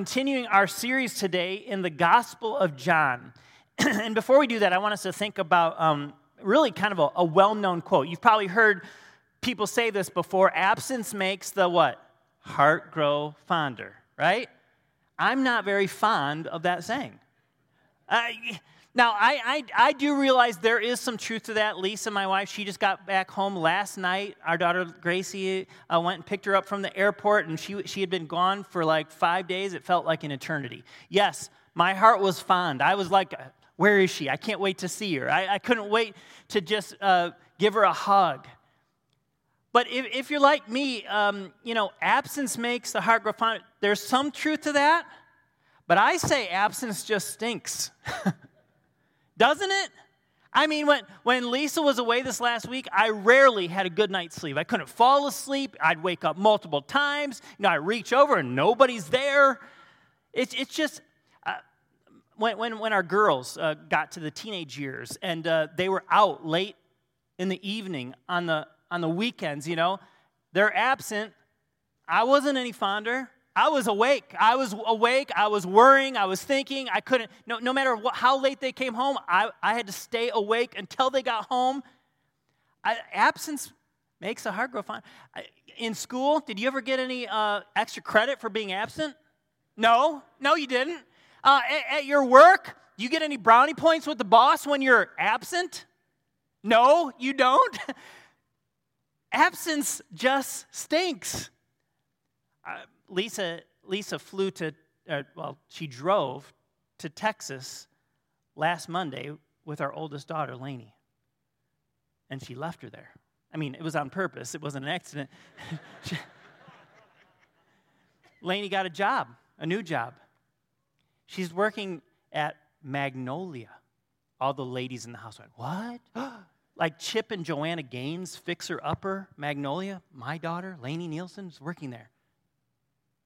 continuing our series today in the Gospel of John. and before we do that, I want us to think about um, really kind of a, a well known quote. You've probably heard people say this before absence makes the what? Heart grow fonder, right? I'm not very fond of that saying. Uh, now, I, I, I, do realize there is some truth to that. Lisa, my wife, she just got back home last night. Our daughter Gracie uh, went and picked her up from the airport, and she, she had been gone for like five days. It felt like an eternity. Yes, my heart was fond. I was like, where is she? I can't wait to see her. I, I couldn't wait to just uh, give her a hug. But if, if you're like me, um, you know, absence makes the heart grow fond. There's some truth to that, but I say absence just stinks. Doesn't it? I mean, when, when Lisa was away this last week, I rarely had a good night's sleep. I couldn't fall asleep. I'd wake up multiple times. You know, I reach over and nobody's there. It's, it's just, uh, when, when, when our girls uh, got to the teenage years and uh, they were out late in the evening on the, on the weekends, you know, they're absent. I wasn't any fonder. I was awake. I was awake. I was worrying. I was thinking. I couldn't, no, no matter what, how late they came home, I, I had to stay awake until they got home. I, absence makes the heart grow fond. In school, did you ever get any uh, extra credit for being absent? No, no, you didn't. Uh, at, at your work, you get any brownie points with the boss when you're absent? No, you don't. Absence just stinks. Uh, Lisa, Lisa flew to, uh, well, she drove to Texas last Monday with our oldest daughter, Lainey. And she left her there. I mean, it was on purpose, it wasn't an accident. Lainey got a job, a new job. She's working at Magnolia. All the ladies in the house went, What? like Chip and Joanna Gaines, fixer upper, Magnolia, my daughter, Lainey Nielsen, is working there.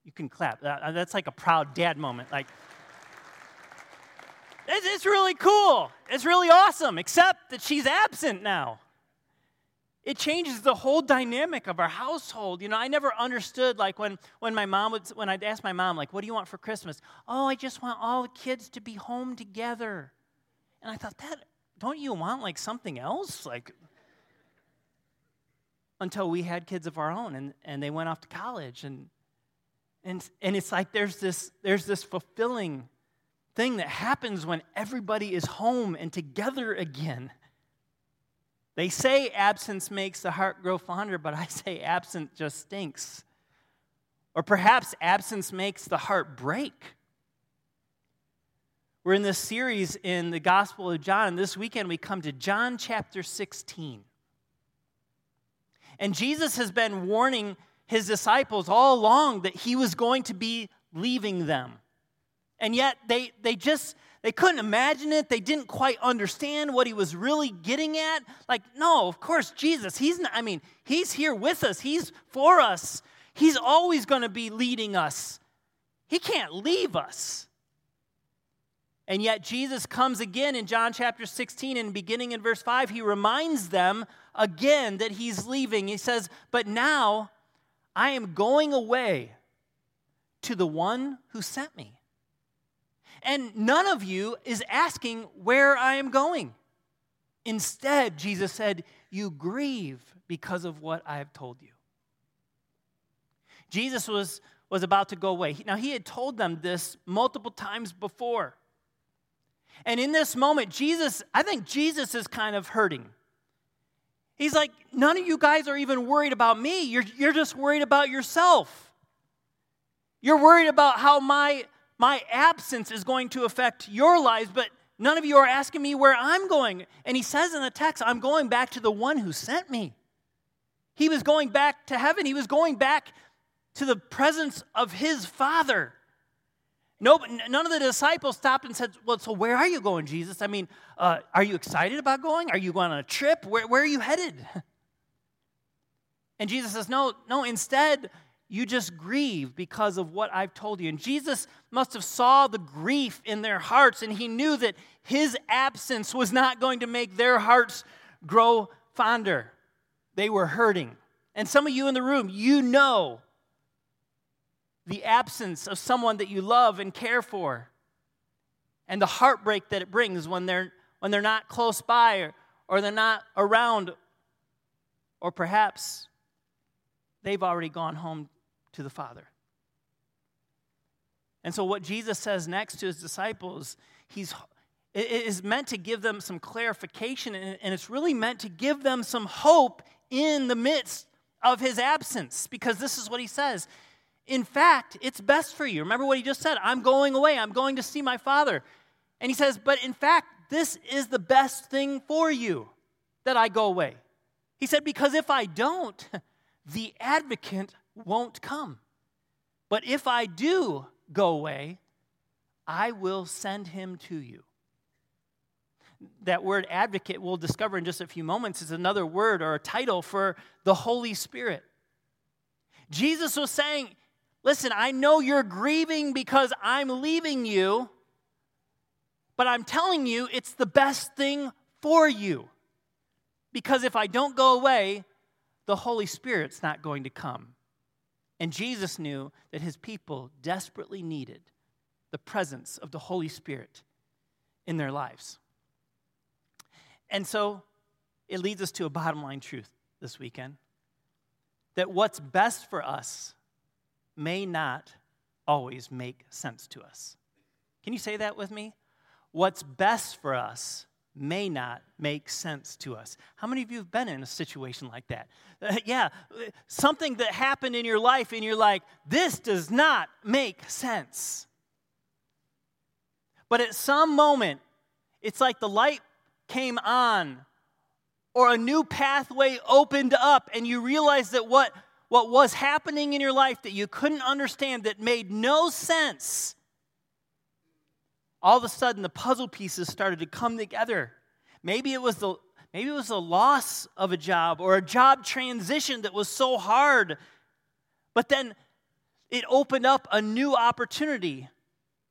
You can clap. Uh, that's like a proud dad moment. Like, it's really cool. It's really awesome, except that she's absent now. It changes the whole dynamic of our household. You know, I never understood like when, when my mom would, when I'd ask my mom, like, what do you want for Christmas? Oh, I just want all the kids to be home together. And I thought, that, don't you want like something else? Like, until we had kids of our own and, and they went off to college and and, and it's like there's this, there's this fulfilling thing that happens when everybody is home and together again. They say absence makes the heart grow fonder, but I say absence just stinks. Or perhaps absence makes the heart break. We're in this series in the Gospel of John, and this weekend we come to John chapter 16. And Jesus has been warning his disciples all along that he was going to be leaving them. And yet they, they just they couldn't imagine it. They didn't quite understand what he was really getting at. Like, no, of course, Jesus, he's not, I mean, he's here with us, he's for us. He's always going to be leading us. He can't leave us. And yet, Jesus comes again in John chapter 16 and beginning in verse 5, he reminds them again that he's leaving. He says, But now I am going away to the one who sent me. And none of you is asking where I am going. Instead, Jesus said, You grieve because of what I have told you. Jesus was, was about to go away. Now, he had told them this multiple times before. And in this moment, Jesus, I think Jesus is kind of hurting. He's like, none of you guys are even worried about me. You're, you're just worried about yourself. You're worried about how my, my absence is going to affect your lives, but none of you are asking me where I'm going. And he says in the text, I'm going back to the one who sent me. He was going back to heaven, he was going back to the presence of his Father. No, none of the disciples stopped and said, Well, so where are you going, Jesus? I mean, uh, are you excited about going? Are you going on a trip? Where, where are you headed? And Jesus says, No, no, instead, you just grieve because of what I've told you. And Jesus must have saw the grief in their hearts, and he knew that his absence was not going to make their hearts grow fonder. They were hurting. And some of you in the room, you know the absence of someone that you love and care for, and the heartbreak that it brings when they're, when they're not close by or, or they're not around, or perhaps they've already gone home to the Father. And so, what Jesus says next to his disciples, he's, is meant to give them some clarification, and it's really meant to give them some hope in the midst of his absence, because this is what he says. In fact, it's best for you. Remember what he just said I'm going away, I'm going to see my Father. And he says, But in fact, this is the best thing for you that I go away. He said, Because if I don't, the advocate won't come. But if I do go away, I will send him to you. That word advocate, we'll discover in just a few moments, is another word or a title for the Holy Spirit. Jesus was saying, Listen, I know you're grieving because I'm leaving you, but I'm telling you it's the best thing for you. Because if I don't go away, the Holy Spirit's not going to come. And Jesus knew that his people desperately needed the presence of the Holy Spirit in their lives. And so it leads us to a bottom line truth this weekend that what's best for us may not always make sense to us. Can you say that with me? What's best for us may not make sense to us. How many of you have been in a situation like that? Uh, yeah, something that happened in your life, and you're like, this does not make sense. But at some moment, it's like the light came on, or a new pathway opened up, and you realize that what, what was happening in your life that you couldn't understand, that made no sense, all of a sudden the puzzle pieces started to come together. Maybe it was the maybe it was the loss of a job or a job transition that was so hard. But then it opened up a new opportunity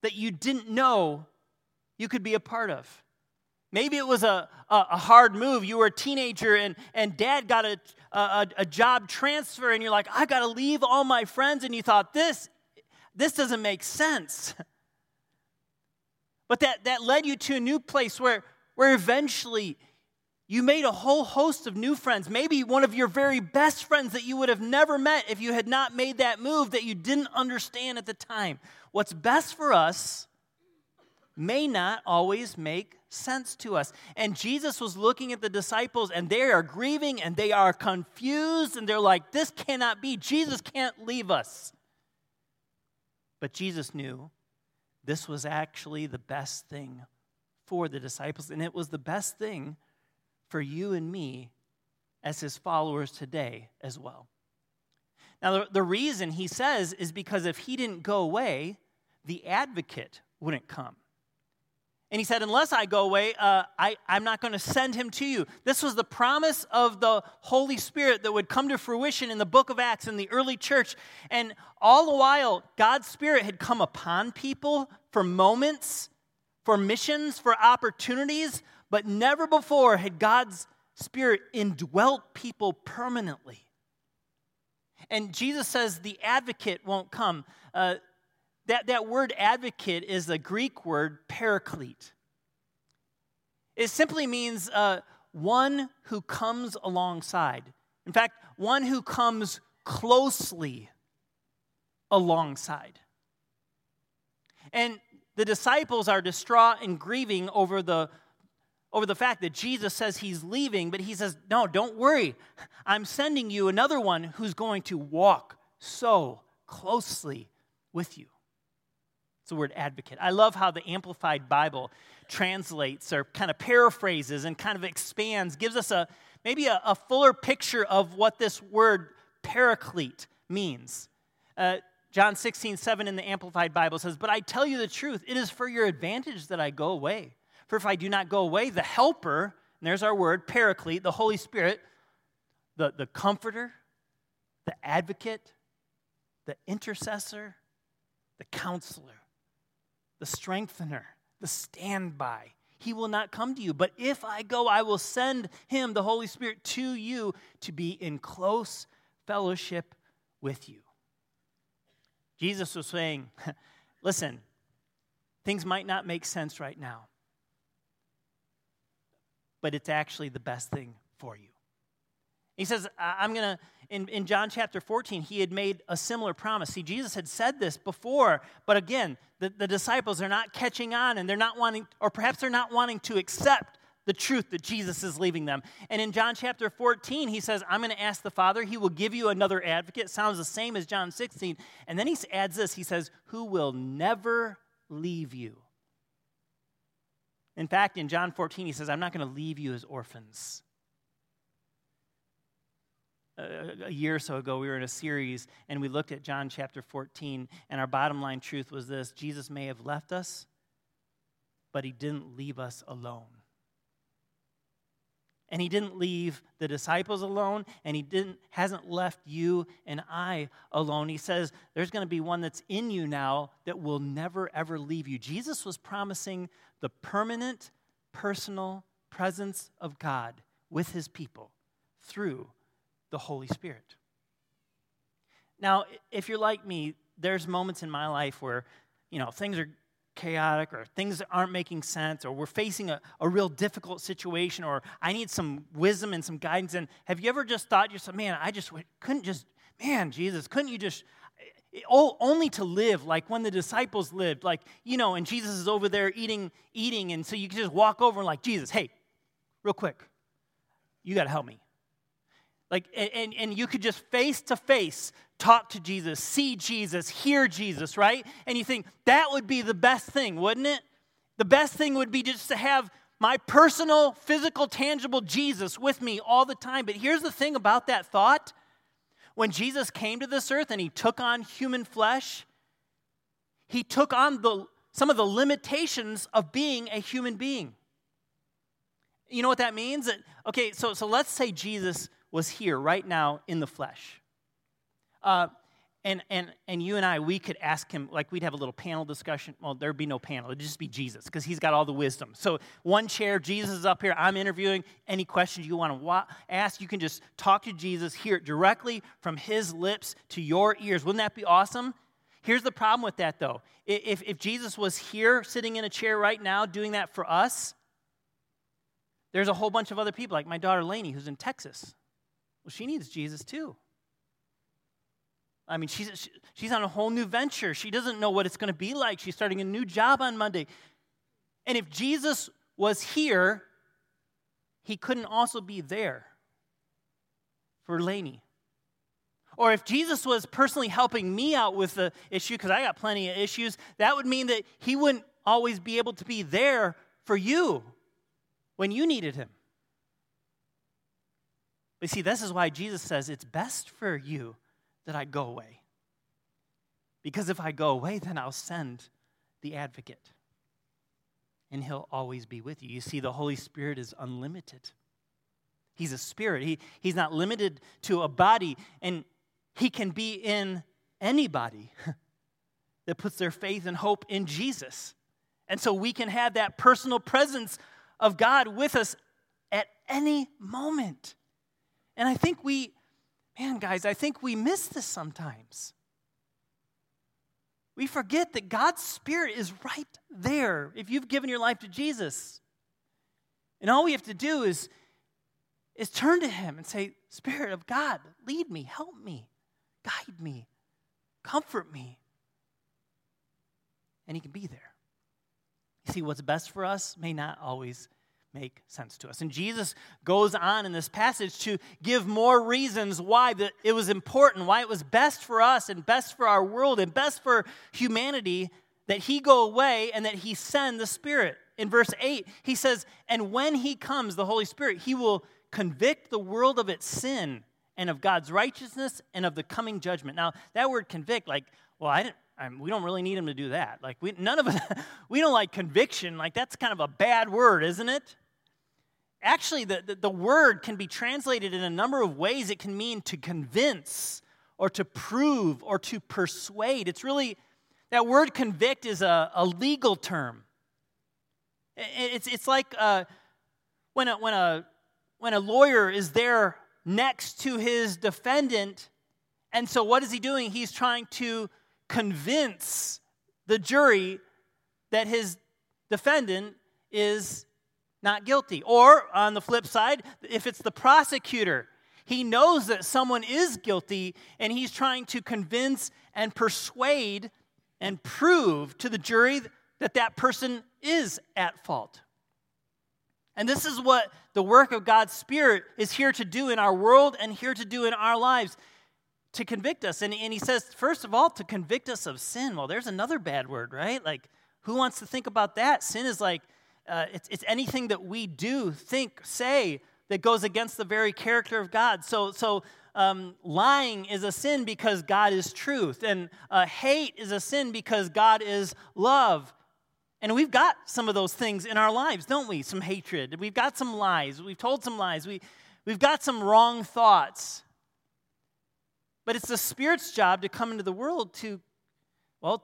that you didn't know you could be a part of. Maybe it was a, a, a, hard move. You were a teenager and, and dad got a, a, a job transfer, and you're like, I got to leave all my friends. And you thought, this, this doesn't make sense. But that, that led you to a new place where, where eventually you made a whole host of new friends. Maybe one of your very best friends that you would have never met if you had not made that move that you didn't understand at the time. What's best for us may not always make sense to us. And Jesus was looking at the disciples and they are grieving and they are confused and they're like, this cannot be. Jesus can't leave us. But Jesus knew this was actually the best thing for the disciples, and it was the best thing for you and me as his followers today as well. Now, the, reason he says is because if he didn't go away, the advocate wouldn't come. And he said, Unless I go away, uh, I, I'm not going to send him to you. This was the promise of the Holy Spirit that would come to fruition in the book of Acts in the early church. And all the while, God's Spirit had come upon people for moments, for missions, for opportunities, but never before had God's Spirit indwelt people permanently. And Jesus says the advocate won't come. Uh, that, that word advocate is a Greek word, paraclete. It simply means uh, one who comes alongside. In fact, one who comes closely alongside. And the disciples are distraught and grieving over the, over the fact that Jesus says he's leaving, but he says, No, don't worry. I'm sending you another one who's going to walk so closely with you. The word advocate. I love how the Amplified Bible translates or kind of paraphrases and kind of expands, gives us a maybe a, a fuller picture of what this word paraclete means. Uh, John 16, 7 in the Amplified Bible says, But I tell you the truth, it is for your advantage that I go away. For if I do not go away, the helper, and there's our word, paraclete, the Holy Spirit, the, the comforter, the advocate, the intercessor, the counselor the strengthener, the standby. He will not come to you. But if I go, I will send him, the Holy Spirit, to you to be in close fellowship with you. Jesus was saying, listen, things might not make sense right now, but it's actually the best thing for you. He says, I'm going to, in, in John chapter 14, he had made a similar promise. See, Jesus had said this before, but again, the, the disciples are not catching on and they're not wanting, or perhaps they're not wanting to accept the truth that Jesus is leaving them. And in John chapter 14, he says, I'm going to ask the Father, he will give you another advocate. Sounds the same as John 16. And then he adds this he says, Who will never leave you. In fact, in John 14, he says, I'm not going to leave you as orphans. A year or so ago, we were in a series and we looked at John chapter 14, and our bottom line truth was this Jesus may have left us, but he didn't leave us alone. And he didn't leave the disciples alone, and he didn't, hasn't left you and I alone. He says there's going to be one that's in you now that will never, ever leave you. Jesus was promising the permanent, personal presence of God with his people through the Holy Spirit. Now, if you're like me, there's moments in my life where, you know, things are chaotic or things aren't making sense or we're facing a, a real difficult situation or I need some wisdom and some guidance. And have you ever just thought yourself, man, I just couldn't just, man, Jesus, couldn't you just, oh, only to live like when the disciples lived, like, you know, and Jesus is over there eating, eating, and so you can just walk over and like, Jesus, hey, real quick, you got to help me. Like, and, and you could just face to face talk to Jesus, see Jesus, hear Jesus, right? And you think that would be the best thing, wouldn't it? The best thing would be just to have my personal, physical, tangible Jesus with me all the time. But here's the thing about that thought when Jesus came to this earth and he took on human flesh, he took on the, some of the limitations of being a human being. You know what that means? Okay, so, so let's say Jesus was here right now in the flesh. Uh, and, and, and you and I, we could ask him, like we'd have a little panel discussion. Well, there'd be no panel, it'd just be Jesus, because he's got all the wisdom. So, one chair, Jesus is up here, I'm interviewing. Any questions you want to wa- ask, you can just talk to Jesus, hear it directly from his lips to your ears. Wouldn't that be awesome? Here's the problem with that, though. If, if Jesus was here, sitting in a chair right now, doing that for us, there's a whole bunch of other people, like my daughter Lainey, who's in Texas. Well, she needs Jesus too. I mean, she's, she's on a whole new venture. She doesn't know what it's going to be like. She's starting a new job on Monday. And if Jesus was here, he couldn't also be there for Lainey. Or if Jesus was personally helping me out with the issue, because I got plenty of issues, that would mean that he wouldn't always be able to be there for you when you needed him. But see, this is why Jesus says it's best for you that I go away. Because if I go away, then I'll send the advocate. And he'll always be with you. You see, the Holy Spirit is unlimited. He's a spirit, he, he's not limited to a body, and he can be in anybody that puts their faith and hope in Jesus. And so we can have that personal presence of God with us at any moment. And I think we Man, guys, I think we miss this sometimes. We forget that God's Spirit is right there if you've given your life to Jesus. And all we have to do is, is turn to Him and say, Spirit of God, lead me, help me, guide me, comfort me. And He can be there. You see, what's best for us may not always make sense to us. And Jesus goes on in this passage to give more reasons why it was important, why it was best for us and best for our world and best for humanity that he go away and that he send the Spirit. In verse 8, he says, And when he comes, the Holy Spirit, he will convict the world of its sin and of God's righteousness and of the coming judgment. Now, that word convict, like, well, I didn't. I'm, we don't really need him to do that. Like we, none of us, we don't like conviction. Like that's kind of a bad word, isn't it? Actually, the, the, the, word can be translated in a number of ways. It can mean to convince or to prove or to persuade. It's really, that word convict is a, a legal term. It's, it's like uh, when, a, when, a, when a lawyer is there next to his defendant, and so what is he doing? He's trying to convince the jury that his defendant is not guilty. Or on the flip side, if it's the prosecutor, he knows that someone is guilty and he's trying to convince and persuade and prove to the jury that that person is at fault. And this is what the work of God's Spirit is here to do in our world and here to do in our lives to convict us. And, and he says, first of all, to convict us of sin. Well, there's another bad word, right? Like, who wants to think about that? Sin is like, uh, it's, it's anything that we do, think, say that goes against the very character of God. So, so um, lying is a sin because God is truth, and uh, hate is a sin because God is love. And we've got some of those things in our lives, don't we? Some hatred. We've got some lies. We've told some lies. We, we've got some wrong thoughts. But it's the Spirit's job to come into the world to, well,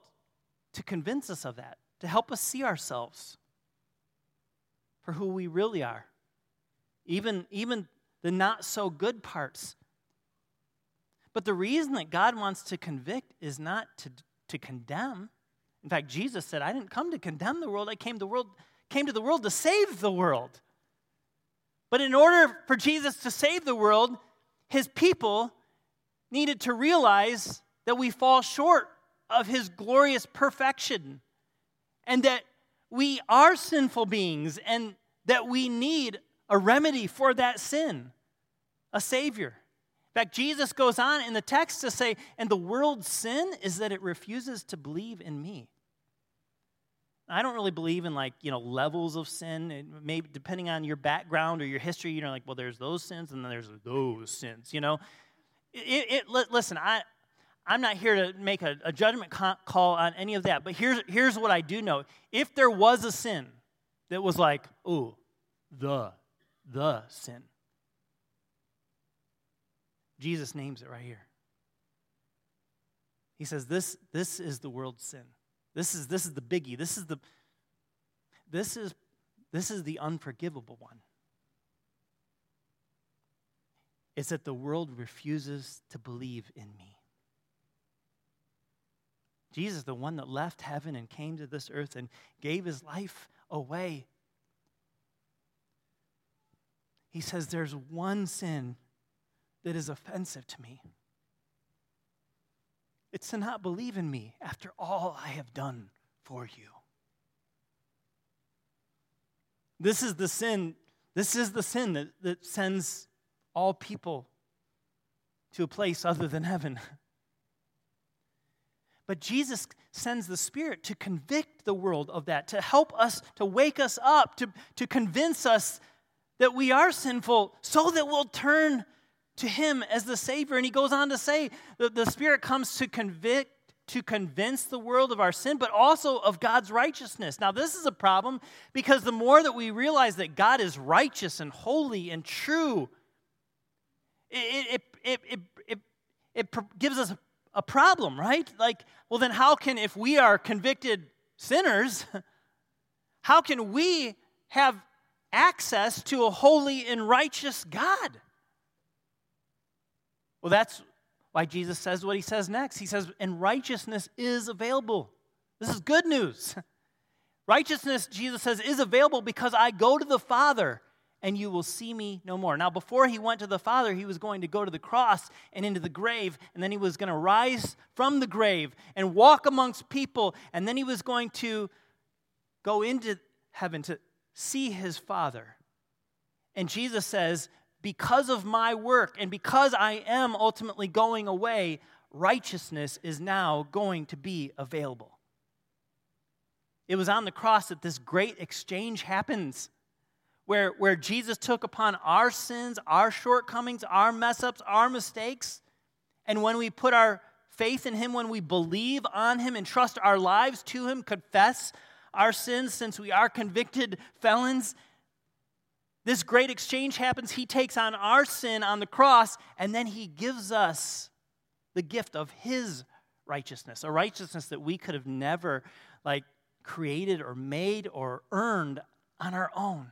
to convince us of that, to help us see ourselves for who we really are. Even, even the not so good parts. But the reason that God wants to convict is not to, to condemn. In fact, Jesus said, I didn't come to condemn the world, I came, the world, came to the world to save the world. But in order for Jesus to save the world, his people needed to realize that we fall short of his glorious perfection and that we are sinful beings and that we need a remedy for that sin, a Savior. In fact, Jesus goes on in the text to say, and the world's sin is that it refuses to believe in me. I don't really believe in like, you know, levels of sin. maybe depending on your background or your history, you know, like, well, there's those sins and then there's those sins, you know. It, it, listen, I, I'm not here to make a, a judgment call on any of that, but here's, here's what I do know. If there was a sin that was like, ooh, the, the sin, Jesus names it right here. He says, This, this is the world's sin. This is, this is the biggie. This is the, this is, this is the unforgivable one. It's that the world refuses to believe in me. Jesus, the one that left heaven and came to this earth and gave his life away. He says, There's one sin that is offensive to me. It's to not believe in me after all I have done for you. This is the sin, this is the sin that, that sends all people to a place other than heaven. But Jesus sends the Spirit to convict the world of that, to help us, to wake us up, to, to convince us that we are sinful so that we'll turn to him as the Savior. And he goes on to say that the Spirit comes to convict, to convince the world of our sin, but also of God's righteousness. Now, this is a problem because the more that we realize that God is righteous and holy and true, it, it, it, it, it gives us a problem, right? Like, well, then how can, if we are convicted sinners, how can we have access to a holy and righteous God? Well, that's why Jesus says what he says next. He says, and righteousness is available. This is good news. Righteousness, Jesus says, is available because I go to the Father and you will see me no more. Now, before he went to the Father, he was going to go to the cross and into the grave, and then he was going to rise from the grave and walk amongst people, and then he was going to go into heaven to see his Father. And Jesus says, because of my work and because I am ultimately going away, righteousness is now going to be available. It was on the cross that this great exchange happens, where, where Jesus took upon our sins, our shortcomings, our mess ups, our mistakes. And when we put our faith in Him, when we believe on Him and trust our lives to Him, confess our sins since we are convicted felons, this great exchange happens. He takes on our sin on the cross, and then he gives us the gift of his righteousness, a righteousness that we could have never like created or made or earned on our own.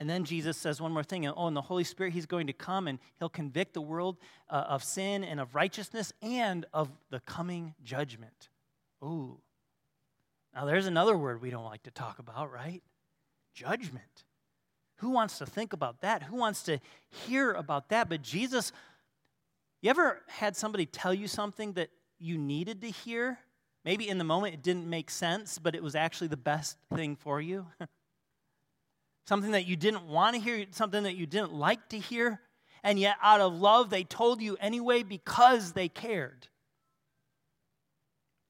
And then Jesus says one more thing. Oh, and the Holy Spirit, He's going to come and He'll convict the world uh, of sin and of righteousness and of the coming judgment. Ooh. Now, there's another word we don't like to talk about, right? Judgment. Who wants to think about that? Who wants to hear about that? But Jesus, you ever had somebody tell you something that you needed to hear? Maybe in the moment it didn't make sense, but it was actually the best thing for you. something that you didn't want to hear, something that you didn't like to hear, and yet out of love they told you anyway because they cared.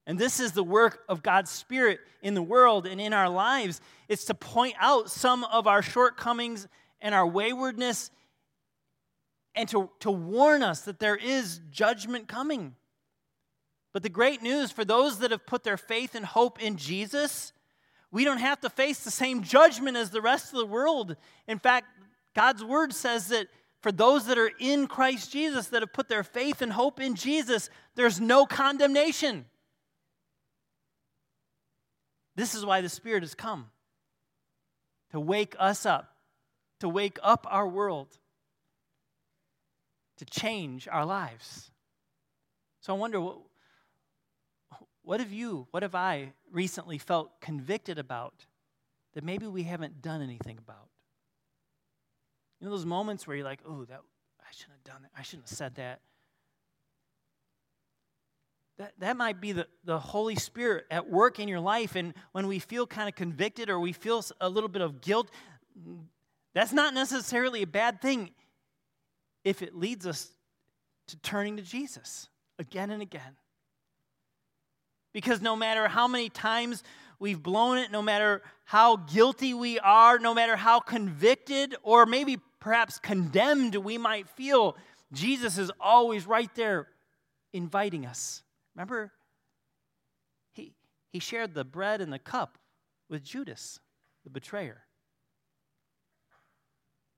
And this is the work of God's Spirit in the world and in our lives. It's to point out some of our shortcomings and our waywardness and to, to warn us that there is judgment coming. But the great news for those that have put their faith and hope in Jesus, we don't have to face the same judgment as the rest of the world. In fact, God's word says that for those that are in Christ Jesus, that have put their faith and hope in Jesus, there's no condemnation. This is why the Spirit has come to wake us up, to wake up our world, to change our lives. So I wonder what, what have you, what have I recently felt convicted about that maybe we haven't done anything about? You know those moments where you're like, oh, that I shouldn't have done that. I shouldn't have said that. That, that might be the, the Holy Spirit at work in your life. And when we feel kind of convicted or we feel a little bit of guilt, that's not necessarily a bad thing if it leads us to turning to Jesus again and again. Because no matter how many times we've blown it, no matter how guilty we are, no matter how convicted or maybe perhaps condemned we might feel, Jesus is always right there inviting us. Remember, he, he shared the bread and the cup with Judas, the betrayer.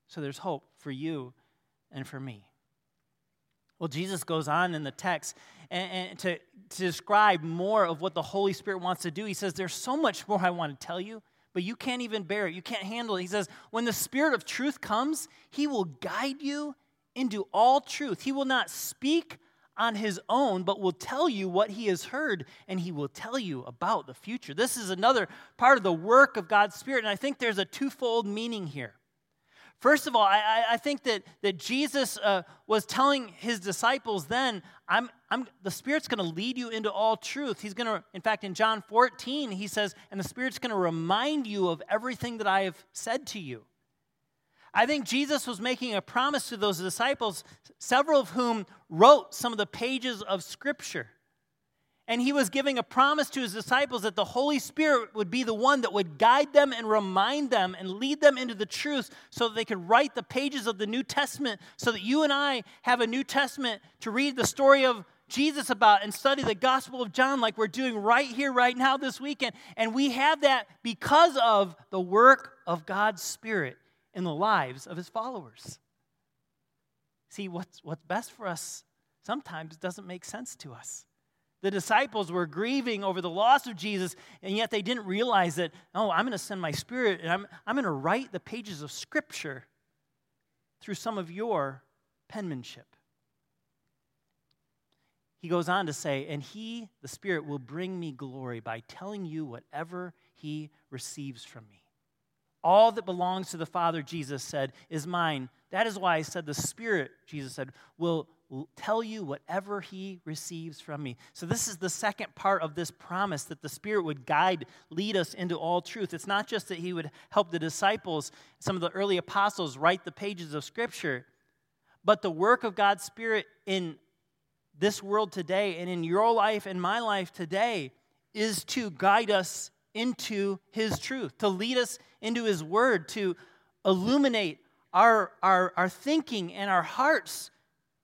So there's hope for you and for me. Well, Jesus goes on in the text and, and to, to describe more of what the Holy Spirit wants to do. He says, There's so much more I want to tell you, but you can't even bear it. You can't handle it. He says, When the Spirit of truth comes, He will guide you into all truth. He will not speak on his own, but will tell you what he has heard, and he will tell you about the future. This is another part of the work of God's Spirit, and I think there's a twofold meaning here. First of all, I, I think that, that Jesus uh, was telling his disciples then, I'm, I'm, the Spirit's going to lead you into all truth. He's going to, in fact, in John 14, he says, and the Spirit's going to remind you of everything that I have said to you. I think Jesus was making a promise to those disciples, several of whom wrote some of the pages of Scripture. And he was giving a promise to his disciples that the Holy Spirit would be the one that would guide them and remind them and lead them into the truth so that they could write the pages of the New Testament so that you and I have a New Testament to read the story of Jesus about and study the Gospel of John like we're doing right here, right now, this weekend. And we have that because of the work of God's Spirit in the lives of his followers. See, what's, what's best for us sometimes doesn't make sense to us. The disciples were grieving over the loss of Jesus, and yet they didn't realize that, oh, I'm going to send my spirit and I'm, I'm going to write the pages of Scripture through some of your penmanship. He goes on to say, and he, the Spirit, will bring me glory by telling you whatever he receives from me. All that belongs to the Father, Jesus said, is mine. That is why I said the Spirit, Jesus said, will tell you whatever he receives from me. So, this is the second part of this promise that the Spirit would guide, lead us into all truth. It's not just that he would help the disciples, some of the early apostles, write the pages of Scripture, but the work of God's Spirit in this world today and in your life and my life today is to guide us into his truth, to lead us into his word, to illuminate our, our, our thinking and our hearts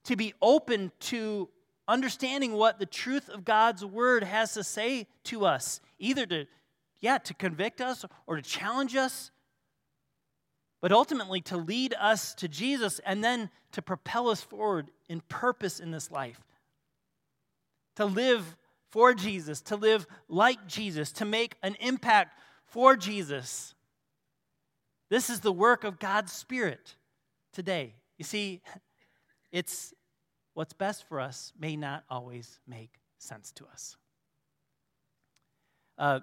to be open to understanding what the truth of God's word has to say to us, either to, yeah, to convict us or to challenge us, but ultimately to lead us to Jesus and then to propel us forward in purpose in this life. To live for Jesus, to live like Jesus, to make an impact for Jesus. This is the work of God's Spirit today. You see, it's what's best for us may not always make sense to us. Uh,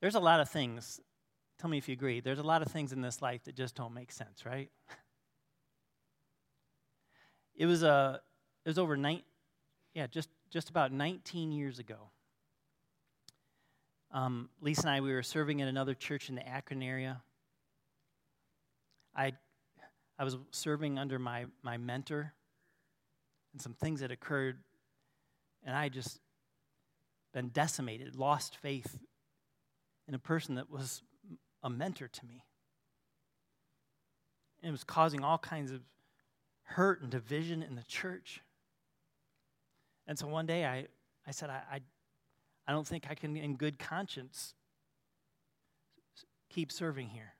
there's a lot of things, tell me if you agree, there's a lot of things in this life that just don't make sense, right? It was, uh, it was over yeah, just, just about 19 years ago. Um, Lisa and I, we were serving in another church in the Akron area. I, I was serving under my, my mentor, and some things had occurred, and I just been decimated, lost faith in a person that was a mentor to me. And it was causing all kinds of hurt and division in the church. And so one day I, I said, I, I, I don't think I can, in good conscience, keep serving here.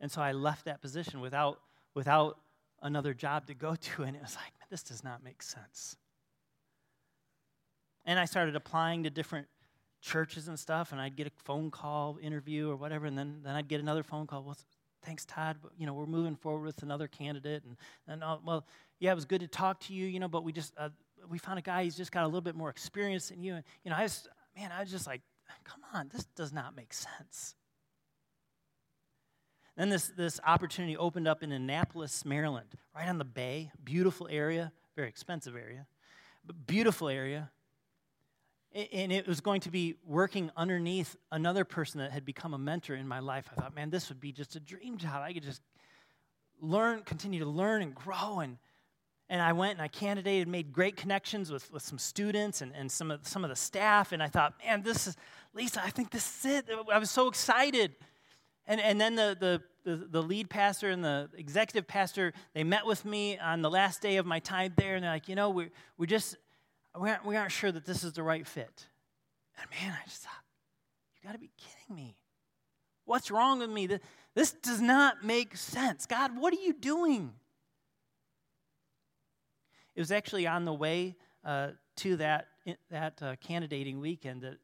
And so I left that position without, without another job to go to. And it was like, man, this does not make sense. And I started applying to different churches and stuff, and I'd get a phone call, interview, or whatever, and then, then I'd get another phone call. Well, thanks, Todd. But, you know, we're moving forward with another candidate, and, and uh, well, yeah, it was good to talk to you, you know, but we just uh, we found a guy who's just got a little bit more experience than you, and you know, I was man, I was just like, come on, this does not make sense. Then this, this opportunity opened up in Annapolis, Maryland, right on the bay. Beautiful area, very expensive area, but beautiful area. And it was going to be working underneath another person that had become a mentor in my life. I thought, man, this would be just a dream job. I could just learn, continue to learn and grow. And, and I went and I candidated, and made great connections with, with some students and, and some, of, some of the staff. And I thought, man, this is, Lisa, I think this is it. I was so excited. And, and then the, the, the, the, lead pastor and the executive pastor, they met with me on the last day of my time there, and they're like, you know, we, we just, we aren't, we aren't sure that this is the right fit. And man, I just thought, you got to be kidding me. What's wrong with me? This does not make sense. God, what are you doing? It was actually on the way uh, to that, that uh, candidating weekend that,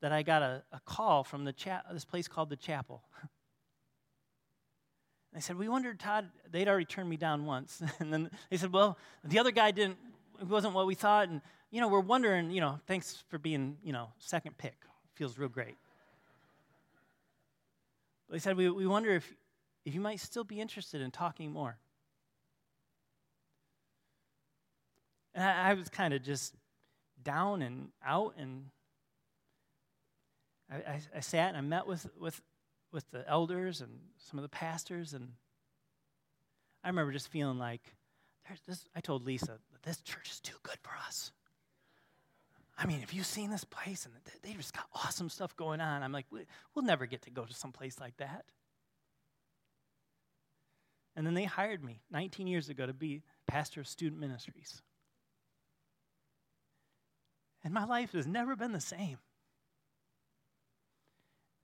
that I got a, a call from the cha- this place called the Chapel. They said, We wondered, Todd, they'd already turned me down once. and then they said, Well, the other guy didn't, it wasn't what we thought. And, you know, we're wondering, you know, thanks for being, you know, second pick. Feels real great. They said, We, we wonder if, if you might still be interested in talking more. And I, I was kind of just down and out, and I, I, I sat and I met with, with with the elders and some of the pastors, and I remember just feeling like, this, I told Lisa, this church is too good for us. I mean, have you seen this place? And they just got awesome stuff going on. I'm like, we'll never get to go to some place like that. And then they hired me 19 years ago to be pastor of student ministries. And my life has never been the same.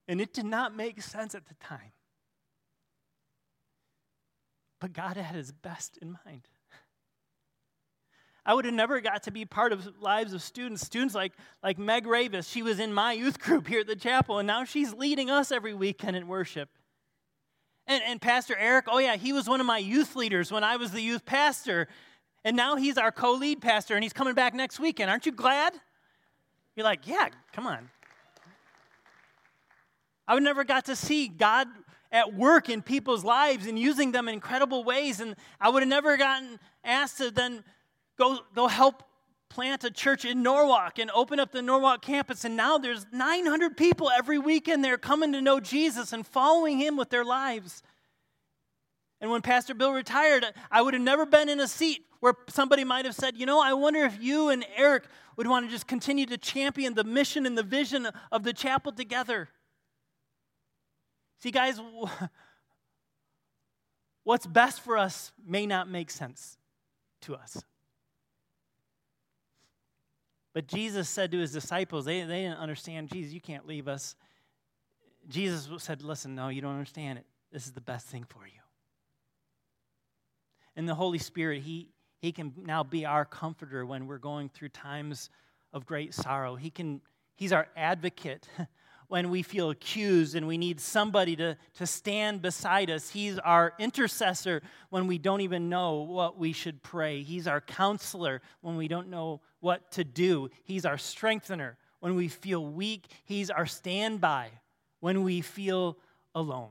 And it did not make sense at the time. But God had his best in mind. I would have never got to be part of lives of students. Students like, like Meg Ravis, she was in my youth group here at the chapel, and now she's leading us every weekend in worship. And, and Pastor Eric, oh yeah, he was one of my youth leaders when I was the youth pastor. And now he's our co lead pastor, and he's coming back next weekend. Aren't you glad? Like, yeah, come on. I would never got to see God at work in people's lives and using them in incredible ways. And I would have never gotten asked to then go, go help plant a church in Norwalk and open up the Norwalk campus. And now there's 900 people every weekend there coming to know Jesus and following him with their lives. And when Pastor Bill retired, I would have never been in a seat where somebody might have said, You know, I wonder if you and Eric would want to just continue to champion the mission and the vision of the chapel together. See, guys, what's best for us may not make sense to us. But Jesus said to his disciples, they, they didn't understand, Jesus, you can't leave us. Jesus said, Listen, no, you don't understand it. This is the best thing for you. And the Holy Spirit, He, he can now be our comforter when we're going through times of great sorrow. He can, He's our advocate when we feel accused and we need somebody to, to stand beside us. He's our intercessor when we don't even know what we should pray. He's our counselor when we don't know what to do. He's our strengthener when we feel weak. He's our standby when we feel alone.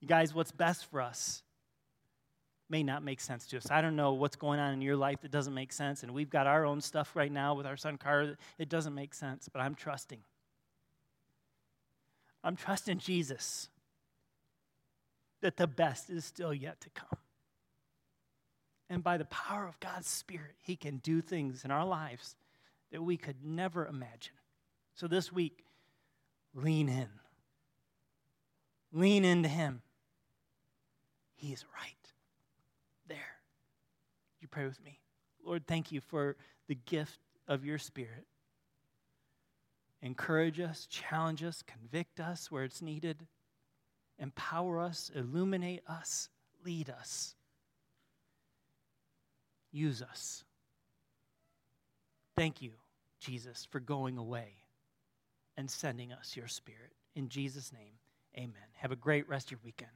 You guys, what's best for us may not make sense to us. I don't know what's going on in your life that doesn't make sense, and we've got our own stuff right now with our son Carter. It doesn't make sense, but I'm trusting. I'm trusting Jesus that the best is still yet to come. And by the power of God's Spirit, He can do things in our lives that we could never imagine. So this week, lean in. Lean into Him. He is right pray with me. Lord, thank you for the gift of your Spirit encourage us, challenge us, convict us where it's needed, empower us, illuminate us, lead us, use us. Thank you, Jesus, for going away and sending us your Spirit. In Jesus' name, amen. Have a great rest of your weekend.